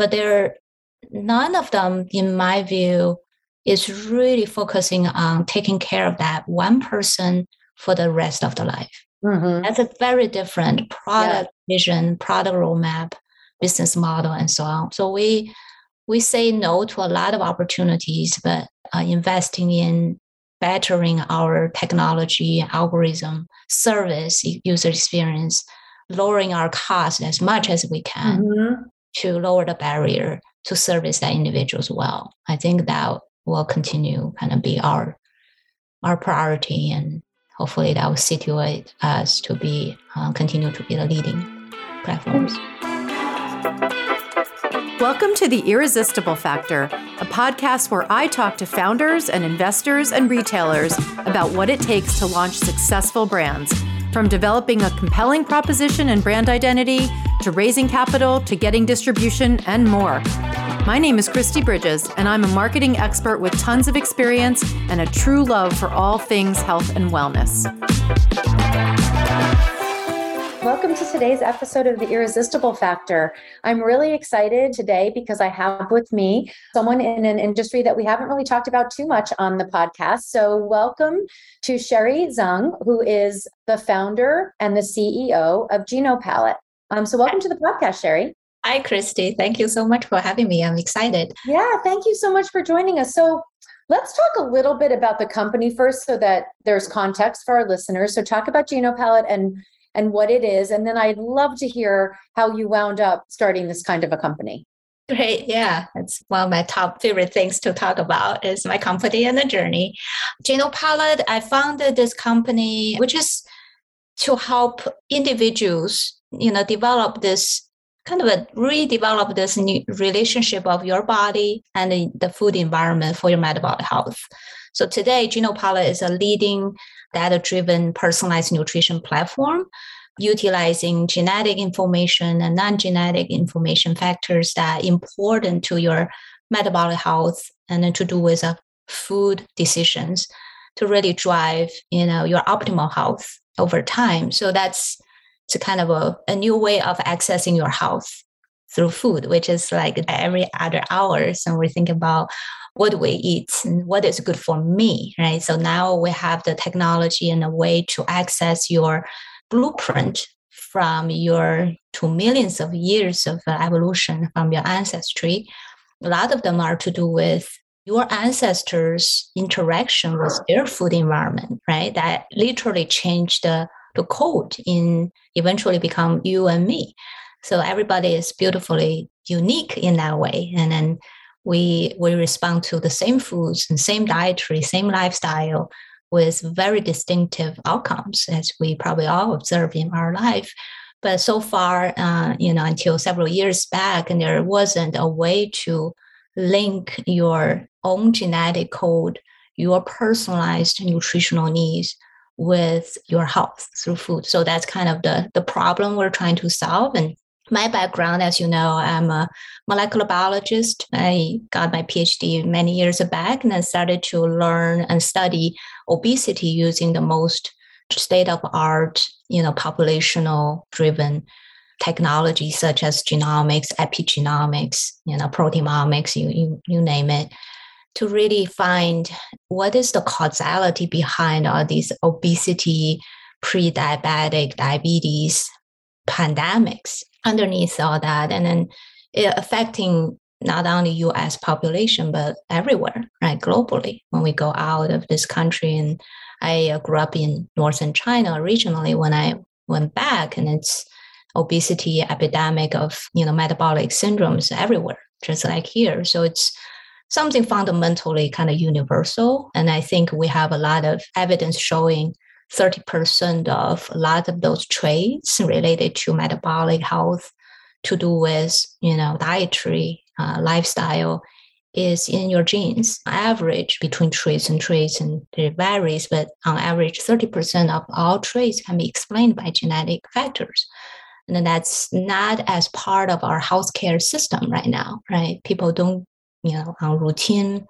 but there none of them, in my view, is really focusing on taking care of that one person for the rest of the life. Mm-hmm. That's a very different product yeah. vision, product roadmap, business model, and so on. So we we say no to a lot of opportunities, but uh, investing in bettering our technology, algorithm, service, user experience, lowering our costs as much as we can mm-hmm. To lower the barrier to service that individuals well. I think that will continue kind of be our our priority and hopefully that will situate us to be uh, continue to be the leading platforms. Welcome to The Irresistible Factor, a podcast where I talk to founders and investors and retailers about what it takes to launch successful brands, from developing a compelling proposition and brand identity to raising capital to getting distribution and more. My name is Kristi Bridges, and I'm a marketing expert with tons of experience and a true love for all things health and wellness. Welcome to today's episode of The Irresistible Factor. I'm really excited today because I have with me someone in an industry that we haven't really talked about too much on the podcast. So, welcome to Sherry Zhang, who is the founder and the CEO of GenoPalate. Um, so, welcome to the podcast, Sherry. Hi, Kristi. Thank you so much for having me. I'm excited. Yeah, thank you so much for joining us. So, let's talk a little bit about the company first so that there's context for our listeners. So, talk about GenoPalate and and what it is. And then I'd love to hear how you wound up starting this kind of a company. Great. Yeah. It's one of my top favorite things to talk about is my company and the journey. GenoPalate, I founded this company, which is to help individuals, you know, develop this kind of a redevelop this new relationship of your body and the, food environment for your metabolic health. So today, GenoPalate is a leading data-driven personalized nutrition platform utilizing genetic information and non-genetic information factors that are important to your metabolic health and to do with uh, food decisions to really drive you know your optimal health over time so that's it's kind of a, a new way of accessing your health through food which is like every other hours and we think about what we eat and what is good for me, right? So now we have the technology and a way to access your blueprint from your two millions of years of evolution from your ancestry. A lot of them are to do with your ancestors' interaction with their food environment, right? That literally changed the, the code in eventually become you and me. So everybody is beautifully unique in that way. And then we we respond to the same foods and same dietary, same lifestyle with very distinctive outcomes, as we probably all observe in our life. But so far, uh, you know, until several years back, and there wasn't a way to link your own genetic code, your personalized nutritional needs with your health through food. So that's kind of the the problem we're trying to solve. And my background, as you know, I'm a molecular biologist. I got my PhD many years back and then started to learn and study obesity using the most state of art, you know, populational driven technology such as genomics, epigenomics, you know, proteomics, you, you, you name it, to really find what is the causality behind all these obesity, pre-diabetic, diabetes, pandemics underneath all that and then it affecting not only us population but everywhere right globally. When we go out of this country and i uh, grew up in northern china originally when i went back and it's obesity epidemic of you know metabolic syndromes everywhere just like here. So it's something fundamentally kind of universal. And i think we have a lot of evidence showing 30% of a lot of those traits related to metabolic health to do with you know dietary uh, lifestyle is in your genes. Average between traits and traits and it varies but on average 30% of all traits can be explained by genetic factors. And that's not as part of our healthcare system right now right? People don't you know on routine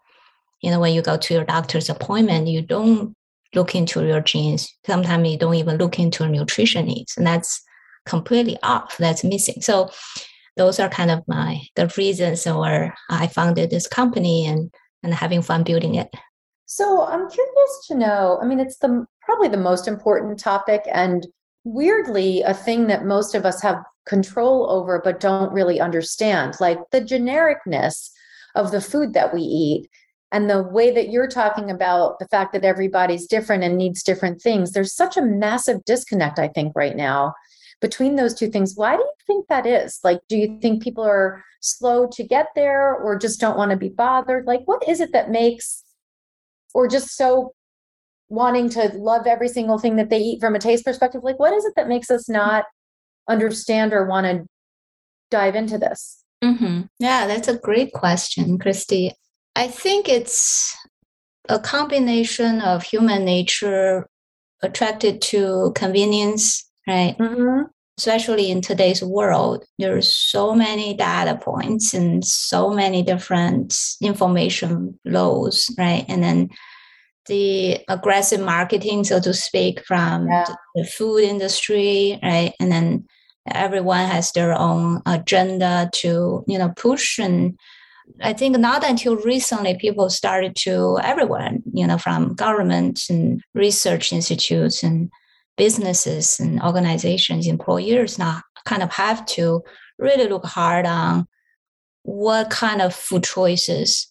you know when you go to your doctor's appointment you don't look into your genes. Sometimes you don't even look into your nutrition needs, and that's completely off. That's missing. So those are kind of my the reasons or I founded this company and and having fun building it. So I'm curious to know. I mean, it's the probably the most important topic, and weirdly, a thing that most of us have control over but don't really understand, like the genericness of the food that we eat. And the way that you're talking about the fact that everybody's different and needs different things, there's such a massive disconnect, I think, right now between those two things. Why do you think that is? Like, do you think people are slow to get there or just don't want to be bothered? Like, what is it that makes, or just so wanting to love every single thing that they eat from a taste perspective? Like, what is it that makes us not understand or want to dive into this? Mm-hmm. Yeah, that's a great question, Kristi. I think it's a combination of human nature attracted to convenience right? Mm-hmm. Especially in today's world, there's so many data points and so many different information flows, right? And then the aggressive marketing, so to speak, from yeah. the food industry, right? And then everyone has their own agenda to, you know, push and I think not until recently people started to everyone, you know, from government and research institutes and businesses and organizations, employers now kind of have to really look hard on what kind of food choices,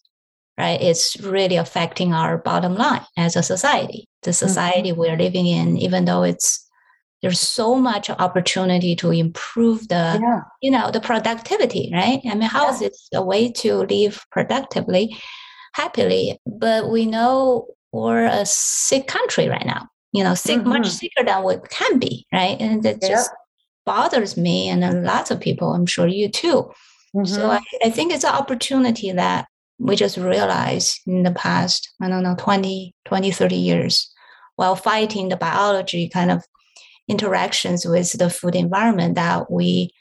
right? It's really affecting our bottom line as a society. The mm-hmm. society mm-hmm. we're living in, even though it's there's so much opportunity to improve the yeah. you know the productivity right i mean how yeah. is it a way to live productively happily but we know we're a sick country right now you know, sick mm-hmm. much sicker than we can be, right? And it yep. just bothers me and lots of people, I'm sure you too. Mm-hmm. So I, I think it's an opportunity that we just realized in the past, I don't know, 20, 20, 30 years while fighting the biology kind of interactions with the food environment that we,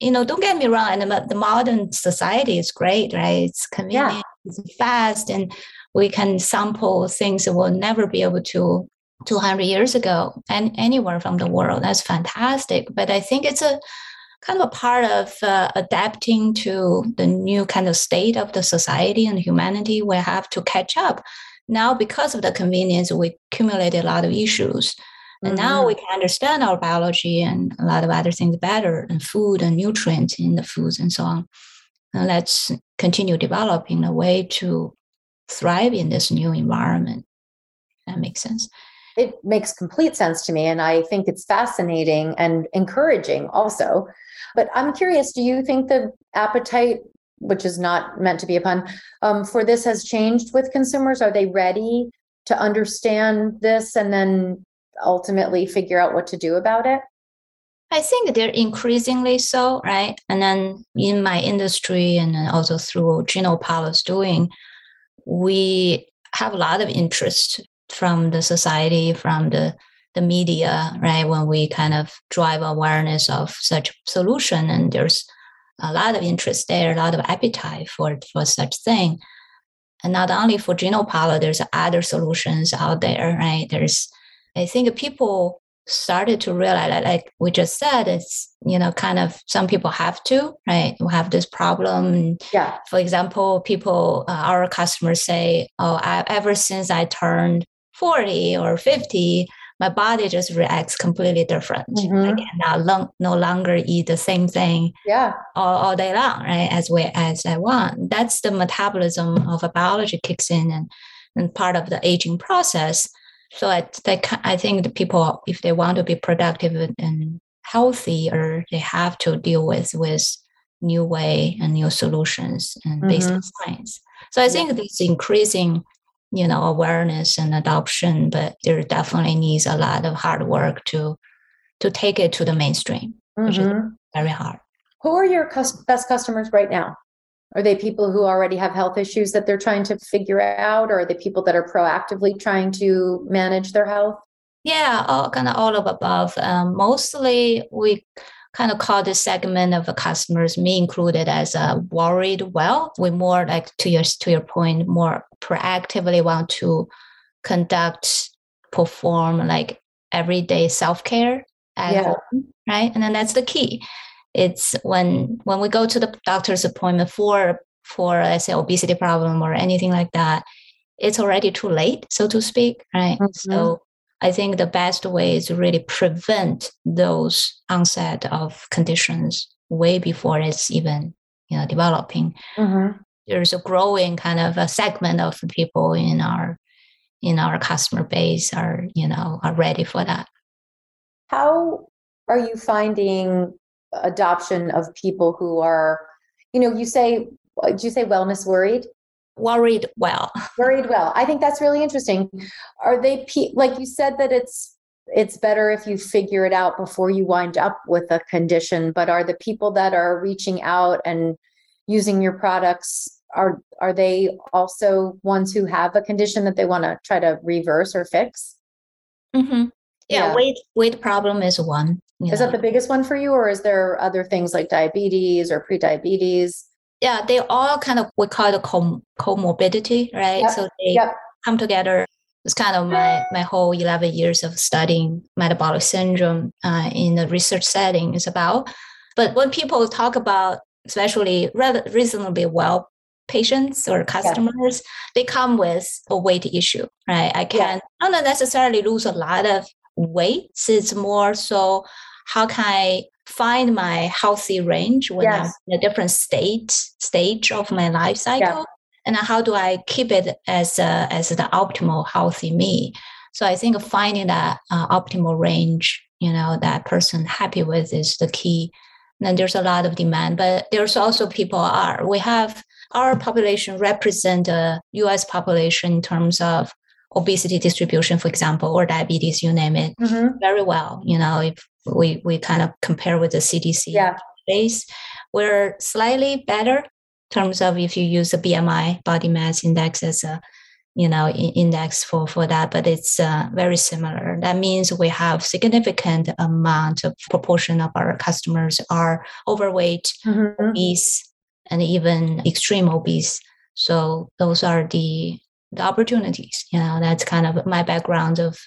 you know, don't get me wrong, and the, modern society is great, right? It's convenient, yeah. it's fast, and we can sample things that we'll never be able to 200 years ago and anywhere from the world. That's fantastic. But I think it's a kind of a part of uh, adapting to the new kind of state of the society and humanity. We have to catch up. Now, because of the convenience, we accumulated a lot of issues. And mm-hmm. now we can understand our biology and a lot of other things better, and food and nutrients in the foods and so on. And let's continue developing a way to thrive in this new environment. That makes sense it makes complete sense to me and i think it's fascinating and encouraging also but i'm curious do you think the appetite which is not meant to be a pun um, for this has changed with consumers are they ready to understand this and then ultimately figure out what to do about it I think they're increasingly so, right? And then in my industry and also through GenoPalate's doing, we have a lot of interest from the society, from the the media, right? When we kind of drive awareness of such solution, and there's a lot of interest there, a lot of appetite for for such thing. And not only for GenoPalate, there's other solutions out there, right? There's, I think people started to realize that, like we just said, it's you know kind of some people have to, right? We have this problem. Yeah. For example, people, uh, our customers say, "Oh, I, ever since I turned 40 or 50, my body just reacts completely different. Mm-hmm. I cannot long, no longer eat the same thing yeah. all, all day long, right? As way as I want. That's the metabolism of a biology kicks in and, and part of the aging process. So I, they, I think the people, if they want to be productive and healthy, or they have to deal with with new way and new solutions and mm-hmm. on science. So I think this increasing you know awareness and adoption but there definitely needs a lot of hard work to to take it to the mainstream mm-hmm. which is mm-hmm. very hard who are your best customers right now are they people who already have health issues that they're trying to figure out or are they people that are proactively trying to manage their health yeah all kind of all of above um, mostly we kind of call this segment of customers, me included, as a worried well. We more like to your to your point, more proactively want to conduct, perform like everyday self care at yeah. home, right? And then that's the key. It's when when we go to the doctor's appointment for for let's say obesity problem or anything like that, it's already too late, so to speak, right? Mm-hmm. So I think the best way is to really prevent those onset of conditions way before it's even you know developing. Mm-hmm. There's a growing kind of a segment of people in our in our customer base are you know are ready for that. How are you finding adoption of people who are, you know, you say, did you say wellness worried? Worried well. Worried well. I think that's really interesting. Are they like you said that it's it's better if you figure it out before you wind up with a condition, but are the people that are reaching out and using your products are are they also ones who have a condition that they want to try to reverse or fix? Mm-hmm. Yeah, yeah, weight weight problem is one. Is know. that the biggest one for you, or is there other things like diabetes or pre-diabetes? Yeah, they all kind of we call it com- comorbidity, right? Yep. So they yep. come together. It's kind of my my whole eleven years of studying metabolic syndrome uh, in the research setting is about. But when people talk about, especially reasonably well patients or customers, yeah. they come with a weight issue, right? I can yeah. not necessarily lose a lot of weight. It's more so how can I find my healthy range when yes. I'm in a different state stage of my life cycle, yeah. and how do I keep it as a, as the optimal healthy me? So I think finding that uh, optimal range, you know, that person happy with is the key. And then there's a lot of demand, but there's also people are. We have our population represent the U.S. population in terms of obesity distribution, for example, or diabetes, you name it, mm-hmm. very well. You know, if we we kind of compare with the CDC yeah. base, we're slightly better in terms of if you use a BMI body mass index as a you know index for for that but it's uh, very similar that means we have significant amount of proportion of our customers are overweight mm-hmm. obese and even extreme obese so those are the the opportunities. You know, that's kind of my background of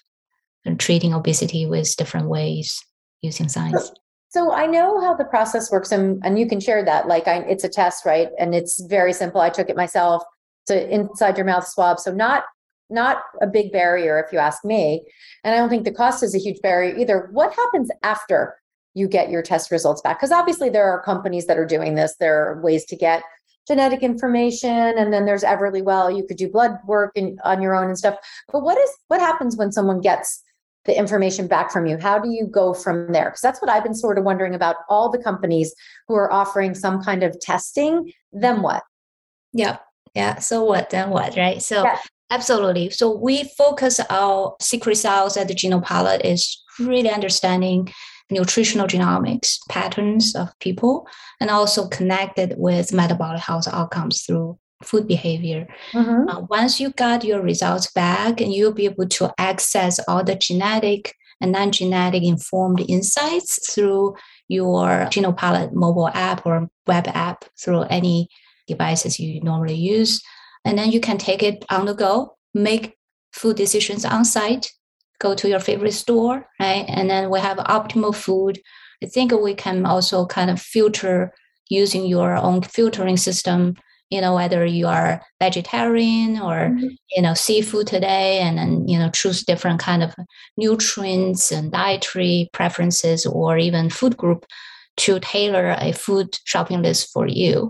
treating obesity with different ways using science. So I know how the process works, and, and you can share that. Like, I, it's a test, right? And it's very simple. I took it myself. To inside your mouth swab, so not not a big barrier if you ask me. And I don't think the cost is a huge barrier either. What happens after you get your test results back? Because obviously there are companies that are doing this. There are ways to get genetic information and then there's Everlywell you could do blood work and, on your own and stuff. But what is what happens when someone gets the information back from you? How do you go from there? Because that's what i've been sort of wondering about all the companies who are offering some kind of testing. Then what? Yeah. Yeah. So what? Then what right? So yeah. absolutely. So we focus our secret sauce at the GenoPalate is really understanding nutritional genomics patterns of people and also connected with metabolic health outcomes through food behavior. Mm-hmm. Uh, once you got your results back, and you'll be able to access all the genetic and non-genetic informed insights through your GenoPalate mobile app or web app through any devices you normally use. And then you can take it on the go, make food decisions on site, go to your favorite store, right? And then we have optimal food. I think we can also kind of filter using your own filtering system, you know, whether you are vegetarian or, mm-hmm. you know, seafood today, and then, you know, choose different kind of nutrients and dietary preferences or even food group to tailor a food shopping list for you.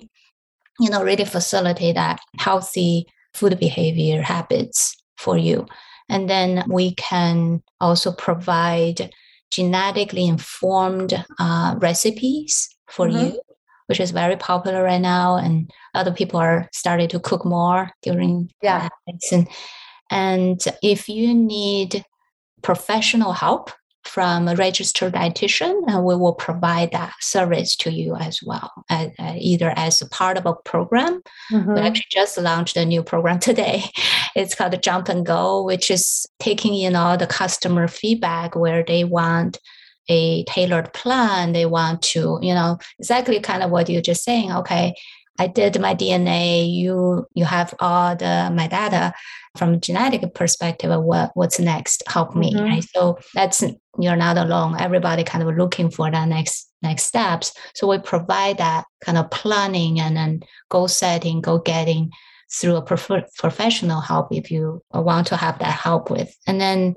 You know, really facilitate that healthy food behavior habits for you. And then we can also provide genetically informed uh, recipes for mm-hmm. you, which is very popular right now. And other people are starting to cook more during yeah. And, and if you need professional help from a registered dietitian, and we will provide that service to you as well, uh, uh, either as a part of a program. Mm-hmm. We actually just launched a new program today. It's called Jump and Go, which is taking in all the customer feedback where they want a tailored plan. They want to, you know, exactly kind of what you're just saying. Okay, I did my DNA. You you have all the my data from genetic perspective. What what's next? Help me. Mm-hmm. Right? So that's you're not alone. Everybody kind of looking for that next next steps. So we provide that kind of planning and then goal setting, goal getting through a prof- professional help if you want to have that help with. And then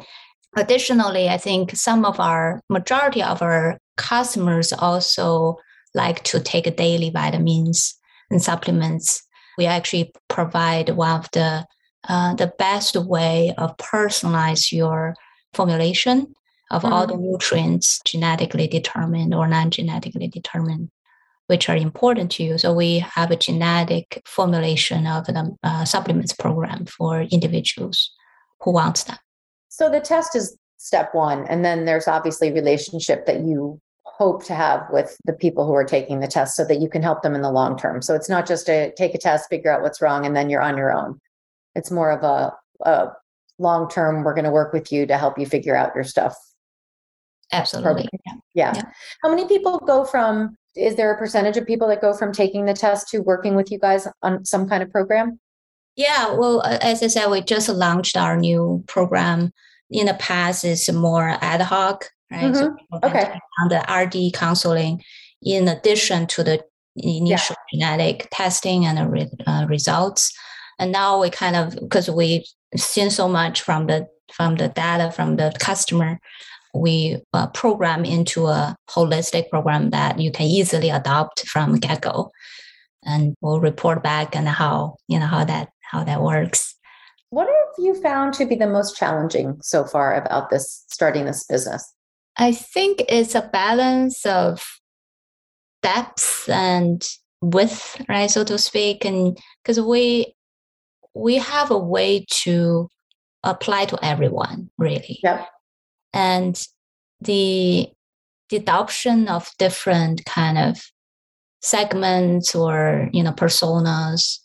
additionally, I think some of our majority of our customers also like to take daily vitamins and supplements. We actually provide one of the uh, the best way of personalize your formulation of mm-hmm. all the mm-hmm. nutrients genetically determined or non-genetically determined which are important to you so we have a genetic formulation of the uh, supplements program for individuals who wants that so the test is step one and then there's obviously relationship that you hope to have with the people who are taking the test so that you can help them in the long term so it's not just to take a test figure out what's wrong and then you're on your own it's more of a, a long term we're going to work with you to help you figure out your stuff absolutely yeah. Yeah. yeah. how many people go from is there a percentage of people that go from taking the test to working with you guys on some kind of program yeah well as i said we just launched our new program in the past it's more ad hoc right mm-hmm. so okay on the rd counseling in addition to the initial yeah. genetic testing and the re- uh, results and now we kind of because we've seen so much from the from the data from the customer we uh, program into a holistic program that you can easily adopt from get-go and we'll report back on how you know how that how that works what have you found to be the most challenging so far about this starting this business? I think it's a balance of depth and width right so to speak and because we we have a way to apply to everyone really. Yeah and the the adoption of different kind of segments or you know personas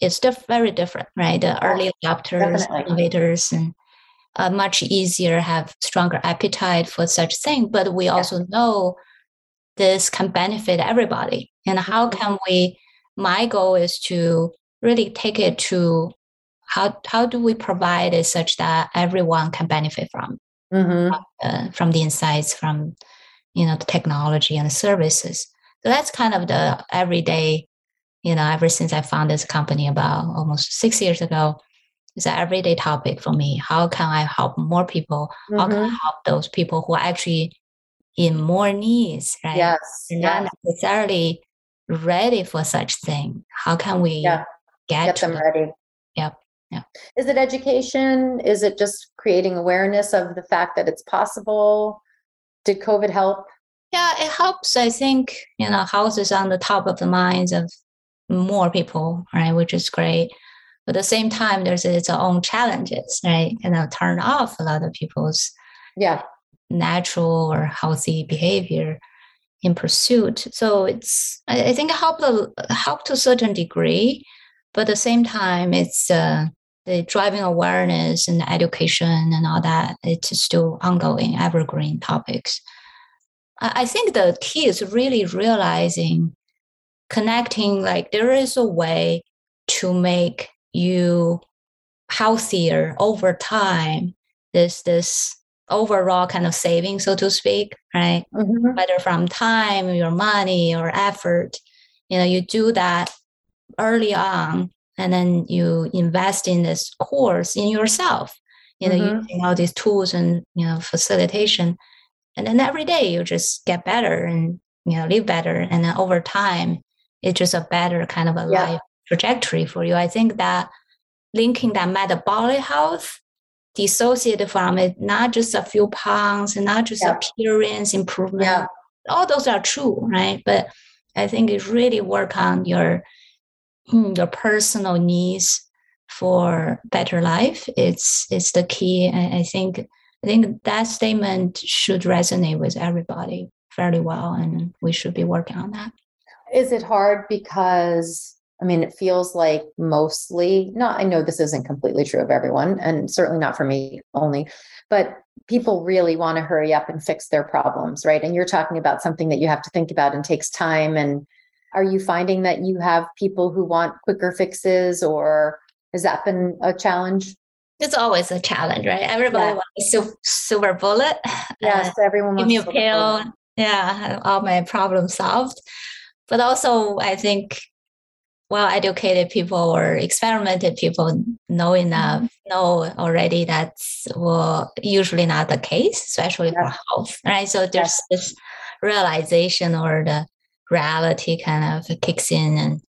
is diff- very different right? The early adopters innovators and uh, much easier have stronger appetite for such thing but we also know this can benefit everybody. And how mm-hmm. can we my goal is to really take it to how how do we provide it such that everyone can benefit from? Mm-hmm. from, uh, from the insights from you know the technology and the services. So that's kind of the everyday you know ever since i founded this company about almost six years ago it's an everyday topic for me how can i help more people mm-hmm. how can i mm-hmm. help those people who are actually in more needs right yes, They're yes. not necessarily ready for such thing how can we yeah. get, get them, them ready yep yeah. Is it education? Is it just creating awareness of the fact that it's possible? Did COVID help? Yeah, it helps. I think, you know, health is on the top of the minds of more people, right? Which is great. But at the same time, there's its own challenges, right? You know, turn off a lot of people's yeah natural or healthy behavior in pursuit. So it's I, think it helped a, helped to a certain degree, but at the same time, it's uh, the driving awareness and education and all that, it's still ongoing, evergreen topics. I think the key is really realizing, connecting, like there is a way to make you healthier over time. This this overall kind of saving, so to speak, right? Mm-hmm. Whether from time, your money, or effort, you know, you do that early on and then you invest in this course in yourself you know mm-hmm. using all these tools and you know facilitation and then every day you just get better and you know live better and then over time it's just a better kind of a yeah. life trajectory for you i think that linking that metabolic health dissociated from it not just a few pounds not just yeah. appearance improvement yeah. all those are true right but i think it really work on your Hmm, your personal needs for better life it's it's the key and i think i think that statement should resonate with everybody fairly well and we should be working on that is it hard because i mean it feels like mostly not i know this isn't completely true of everyone and certainly not for me only but people really want to hurry up and fix their problems right and you're talking about something that you have to think about and takes time and Are you finding that you have people who want quicker fixes or has that been a challenge? It's always a challenge, right? Everybody yeah. wants a silver bullet. Yes, uh, everyone wants give me a pill. Bullet. Yeah, all my problems solved. But also, I think well educated people or experimented people know enough know already that's well usually not the case especially yeah. for health right so there's yeah. this realization or the reality kind of kicks in and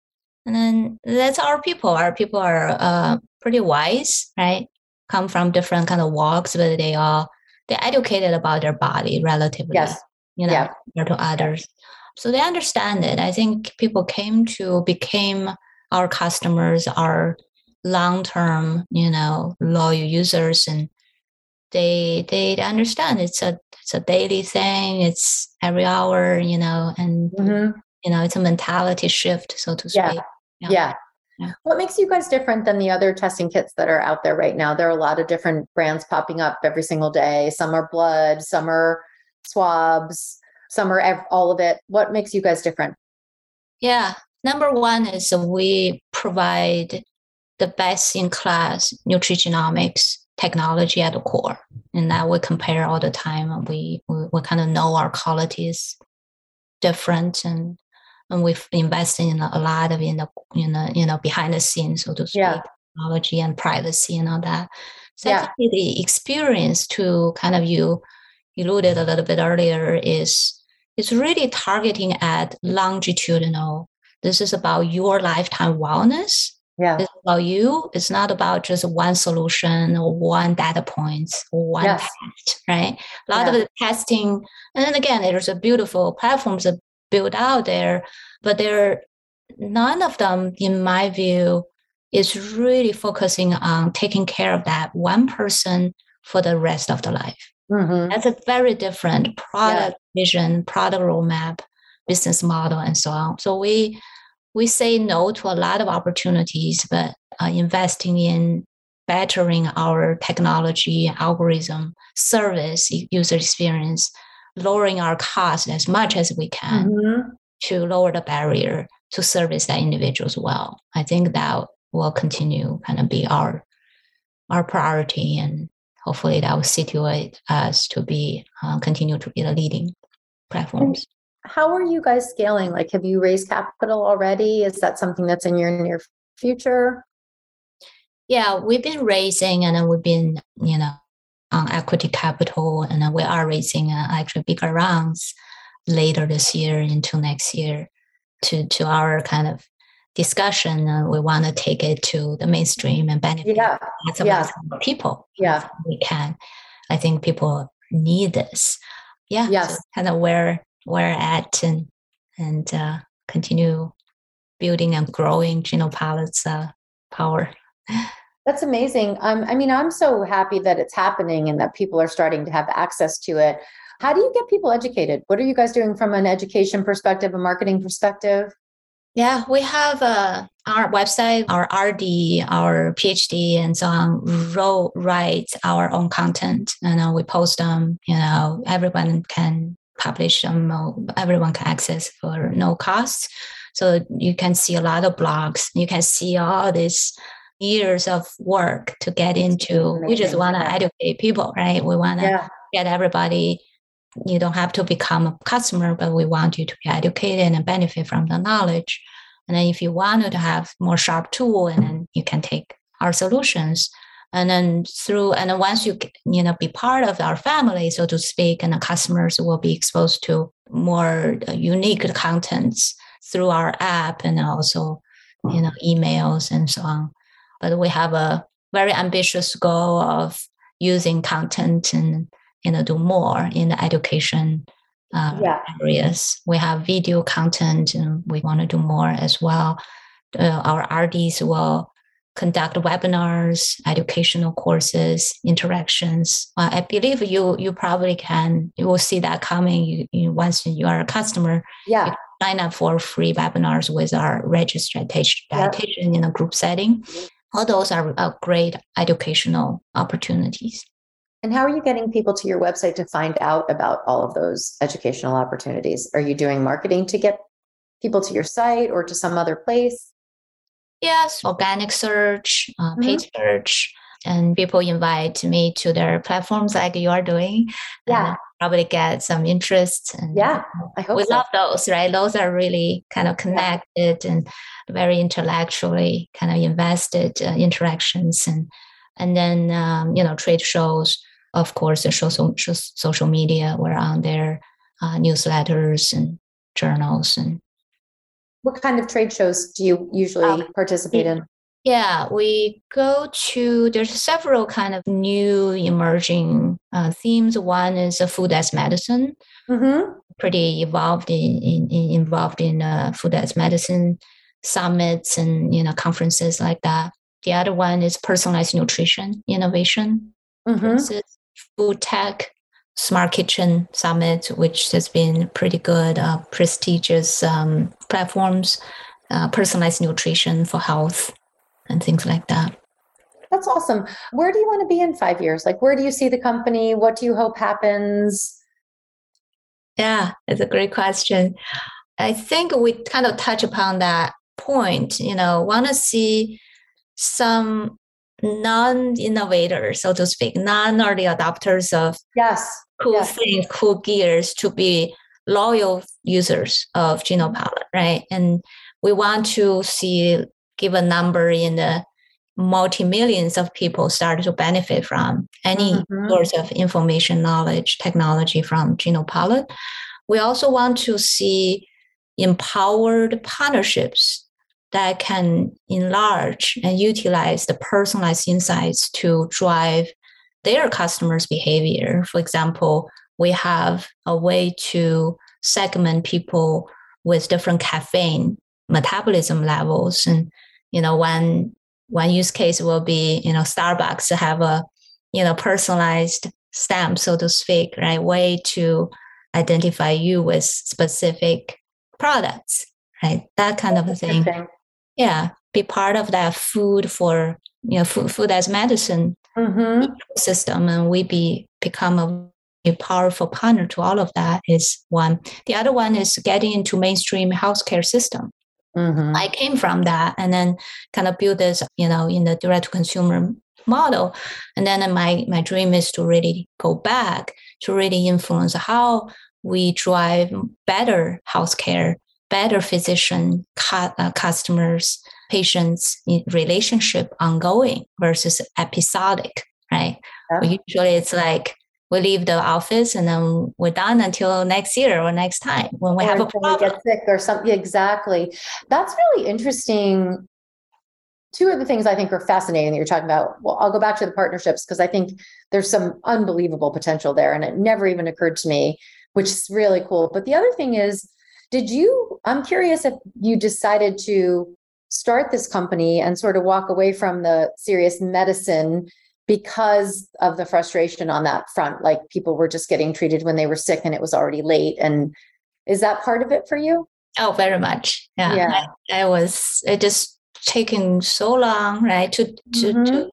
and then that's our people our people are uh, pretty wise right come from different kind of walks but they are they're educated about their body relatively yes you know yeah. compared to others so they understand it i think people came to became our customers our long-term you know loyal users and they they understand it's a it's a daily thing it's every hour you know and mm-hmm. you know it's a mentality shift so to speak yeah. yeah. yeah. Yeah. What makes you guys different than the other testing kits that are out there right now? There are a lot of different brands popping up every single day. Some are blood, some are swabs, some ev- all of it. What makes you guys different? Yeah. Number one is we provide the best in class nutrigenomics technology at the core. And that we compare all the time. We, we, we kind of know our quality is different and and we've invested in a lot of in the you know you know behind the scenes so to speak yeah. technology and privacy and all that secondly yeah. the experience to kind of you alluded a little bit earlier is is really targeting at longitudinal this is about your lifetime wellness yeah. It's about you. It's not about just one solution or one data points or one yes. test, right? A lot yeah. of the testing, and then again, there's a beautiful platforms built out there, but there none of them, in my view, is really focusing on taking care of that one person for the rest of the life. Mm-hmm. That's a very different product yeah. vision, product roadmap, business model, and so on. So we we say no to a lot of opportunities, but uh, investing in bettering our technology, algorithm, service, user experience lowering our cost as much as we can mm-hmm. to lower the barrier to service that individual as well. I think that will continue kind of be our our priority, and hopefully that will situate us to be uh, continue to be the leading platforms. How are you guys scaling? Like, have you raised capital already? Is that something that's in your near future? Yeah, we've been raising, and then we've been, you know, on equity capital, and we are raising uh, actually bigger rounds later this year into next year. To to our kind of discussion, uh, we want to take it to the mainstream and benefit yeah. lots of yeah. people. Yeah, we can. I think people need this. Yeah, yes. So kind of where we're at and and uh, continue building and growing GenoPalate's uh, power. That's amazing. Um, I mean, I'm so happy that it's happening and that people are starting to have access to it. How do you get people educated? What are you guys doing from an education perspective, a marketing perspective? Yeah, we have uh, our website, our RD, our PhD, and so on. Wrote, write our own content, and uh, we post them. You know, everyone can publish them. Everyone can access for no cost. So you can see a lot of blogs. You can see all these years of work to get into. We just want to educate people, right? We want to yeah. get everybody. You don't have to become a customer, but we want you to be educated and benefit from the knowledge. And then if you want to have more sharp tool, and then you can take our solutions. And then through, and then once you you know be part of our family, so to speak, and the customers will be exposed to more uh, unique contents through our app and also you know emails and so on but we have a very ambitious goal of using content and you know do more in the education uh, yeah. areas. We have video content, and we want to do more as well. Uh, our RDs will conduct webinars, educational courses, interactions. Uh, I believe you you probably can you will see that coming. You, you once you are a customer, yeah. sign up for free webinars with our registered dietitian in a group setting all those are uh, great educational opportunities. And how are you getting people to your website to find out about all of those educational opportunities? Are you doing marketing to get people to your site or to some other place? Yes, organic search, uh, mm-hmm. paid search, and people invite me to their platforms like you are doing. Yeah. probably get some interest. And yeah, I hope we so. love those, right? Those are really kind of connected yeah. and very intellectually kind of invested uh, interactions, and and then um, you know trade shows, of course, the social social media. We're on their uh, newsletters and journals and. What kind of trade shows do you usually um, participate in? Yeah, we go to there's several kind of new emerging uh, themes. One is uh, food as medicine. Mm-hmm. Pretty evolved in, in, in involved in uh, food as medicine summits and you know conferences like that. The other one is personalized nutrition innovation. Mm-hmm. Food tech, smart kitchen summit, which has been pretty good, uh, prestigious um, platforms. Uh, personalized nutrition for health and things like that. That's awesome. Where do you want to be in five years? Like, where do you see the company? What do you hope happens? Yeah, it's a great question. I think we kind of touch upon that point. You know, want to see some non-innovators, so to speak, non-early adopters of yes, cool yes. things, cool gears to be loyal users of GenoPalate, right? And we want to see give a number in the multi millions of people start to benefit from any mm-hmm. source of information, knowledge, technology from GenoPalate. We also want to see empowered partnerships that can enlarge and utilize the personalized insights to drive their customers' behavior. For example, we have a way to segment people with different caffeine metabolism levels. And you know one one use case will be you know starbucks have a you know personalized stamp so to speak right? Way to identify you with specific products right? That kind of a thing yeah be part of that food for you know food, food as medicine mm-hmm. system and we be become a, a powerful partner to all of that is one the other one is getting into mainstream healthcare system Mm-hmm. I came from that and then kind of build this, you know, in the direct to consumer model. And then my, my dream is to really go back to really influence how we drive better healthcare, better physician cu- uh, customers, patients relationship ongoing versus episodic, right? Yeah. Usually it's like we leave the office and then we're done until next year or next time when we or have a problem. We get sick or something. Exactly. That's really interesting. Two of the things I think are fascinating that you're talking about. Well, I'll go back to the partnerships because I think there's some unbelievable potential there, and it never even occurred to me, which is really cool. But the other thing is, did you? I'm curious if you decided to start this company and sort of walk away from the serious medicine because of the frustration on that front like people were just getting treated when they were sick and it was already late and is that part of it for you oh very much yeah, yeah. I, I, was it just taking so long right to to, mm-hmm. to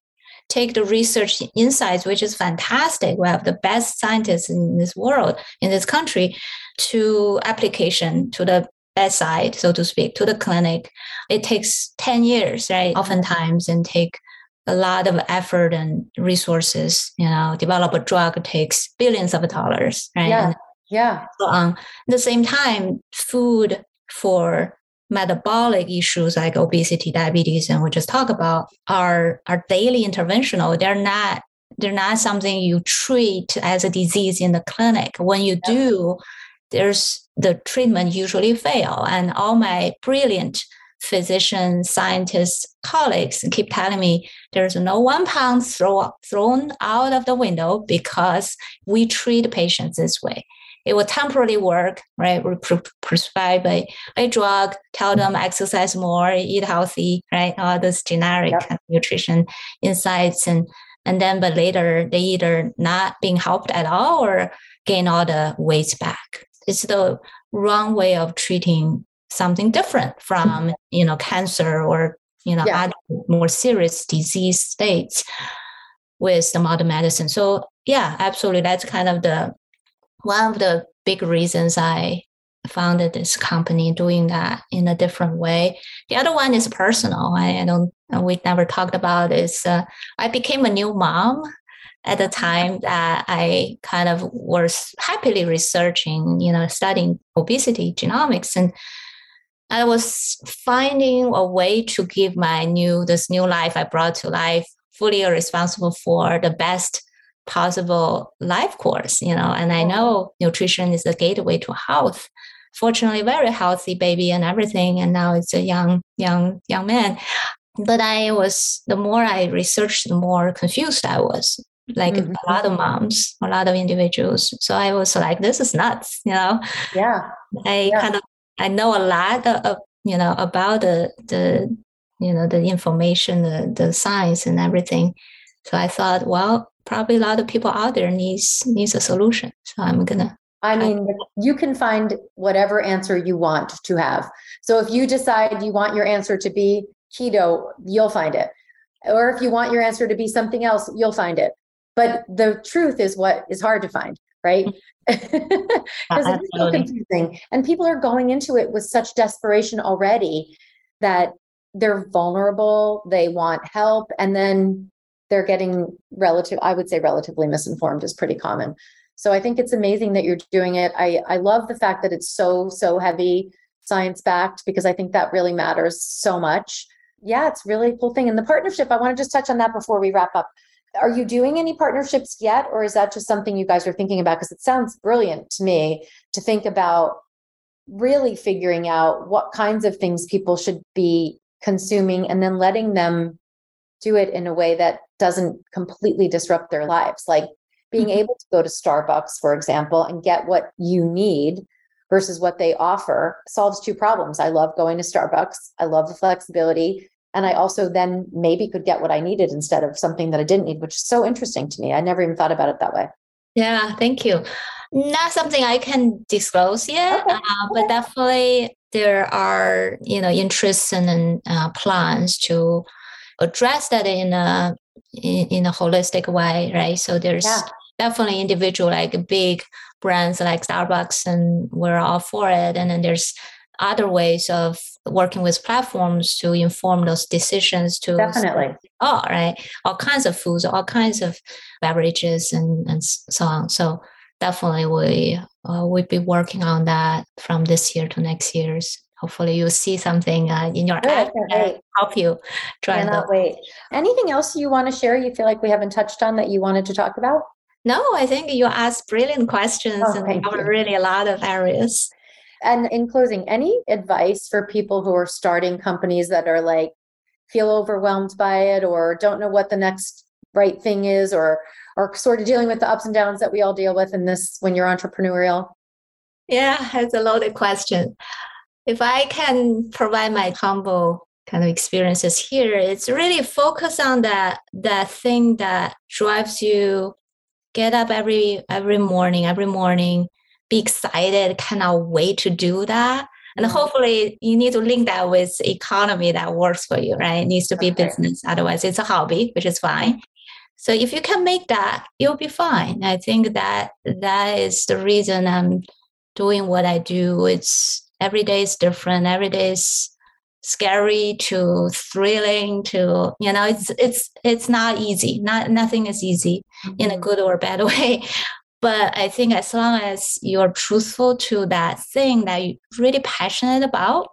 take the research insights which is fantastic we have the best scientists in this world in this country to application to the bedside so to speak to the clinic it takes 10 years right oftentimes and take a lot of effort and resources. You know, develop a drug takes billions of dollars, right? Yeah. yeah. So on at the same time, food for metabolic issues like obesity, diabetes, and we just talked about are are daily interventional. They're not they're not something you treat as a disease in the clinic. When you yeah. do, there's the treatment usually fail. And all my brilliant physicians, scientists, colleagues keep telling me there's no one pound throw, thrown out of the window because we treat patients this way. It will temporarily work, right? We prescribe a, a drug, tell them exercise more, eat healthy, right? All this generic yep. nutrition insights and and then but later they either not being helped at all or gain all the weight back. It's the wrong way of treating something different from you know cancer or you know yeah. other more serious disease states with the modern medicine so yeah absolutely that's kind of the one of the big reasons i founded this company doing that in a different way. The other one is personal. I, I don't, we never talked about is uh, I became a new mom at the time that I kind of was happily researching, you know, studying obesity genomics and I was finding a way to give my new this new life I brought to life fully responsible for the best possible life course, you know, and I know nutrition is the gateway to health. Fortunately, very healthy baby and everything, and now it's a young, young, young man. But I was the more I researched, the more confused I was. Like mm-hmm. a lot of moms, a lot of individuals. So I was like, this is nuts, you know. Yeah. I yeah. kind of I know a lot of you know about the the you know the information, the the science and everything. So I thought, well, probably a lot of people out there needs needs a solution. So I'm gonna. I mean, you can find whatever answer you want to have. So if you decide you want your answer to be keto, you'll find it. Or if you want your answer to be something else, you'll find it. But the truth is what is hard to find, right? Mm. Because it's so confusing. And people are going into it with such desperation already that they're vulnerable, they want help, and then they're getting relative i would say relatively misinformed is pretty common. So i think it's amazing that you're doing it. I i love the fact that it's so so heavy science backed because i think that really matters so much. Yeah it's really a cool thing. And the partnership i want to just touch on that before we wrap up are you doing any partnerships yet or is that just something you guys are thinking about because it sounds brilliant to me to think about really figuring out what kinds of things people should be consuming and then letting them do it in a way that doesn't completely disrupt their lives. Like being mm-hmm. able to go to Starbucks, for example, and get what you need versus what they offer solves two problems. I love going to Starbucks, I love the flexibility. And I also then maybe could get what I needed instead of something that I didn't need, which is so interesting to me. I never even thought about it that way. Yeah, thank you. Not something I can disclose yet, okay. uh, but definitely there are you know interests and uh, plans to address that in a in, in a holistic way, right? So there's yeah. definitely individual like big brands like Starbucks, and we're all for it. And then there's other ways of working with platforms to inform those decisions to definitely. all right? All kinds of foods all kinds of beverages and and so on. So definitely we uh, we'll be working on that from this year to next year's. Hopefully you'll see something uh, in your ad help you try cannot wait. Anything else you want to share you feel like we haven't touched on that you wanted to talk about? No i think you asked brilliant questions oh, and covered really a lot of areas and in closing any advice for people who are starting companies that are like feel overwhelmed by it or don't know what the next right thing is or or sort of dealing with the ups and downs that we all deal with in this when you're entrepreneurial? Yeah it's a loaded question. If I can provide my humble kind of experiences here, it's really focus on that that thing that drives you get up every every morning, every morning, be excited, cannot wait to do that. And mm-hmm. hopefully you need to link that with economy that works for you, right? It needs to be okay. business. Otherwise it's a hobby, which is fine. So if you can make that, you'll be fine. I think that that is the reason I'm doing what I do. It's every day is different every day is scary to thrilling to you know it's it's it's not easy not nothing is easy mm-hmm. in a mm-hmm. good or bad way but i think as long as you're truthful to that thing that you're really passionate about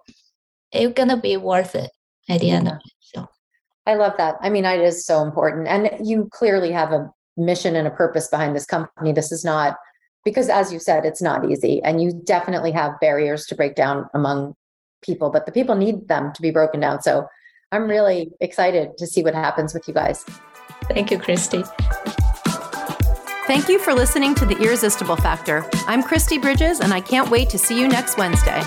it's gonna be worth it at the end of it so. I love that. I mean it is so important and you clearly have a mission and a purpose behind this company. This is not because as you said it's not easy and you definitely have barriers to break down among people but the people need them to be broken down so i'm really excited to see what happens with you guys. Thank you Kristi thank you for listening to the irresistible factor. I'm Kristi Bridges and i can't wait to see you next wednesday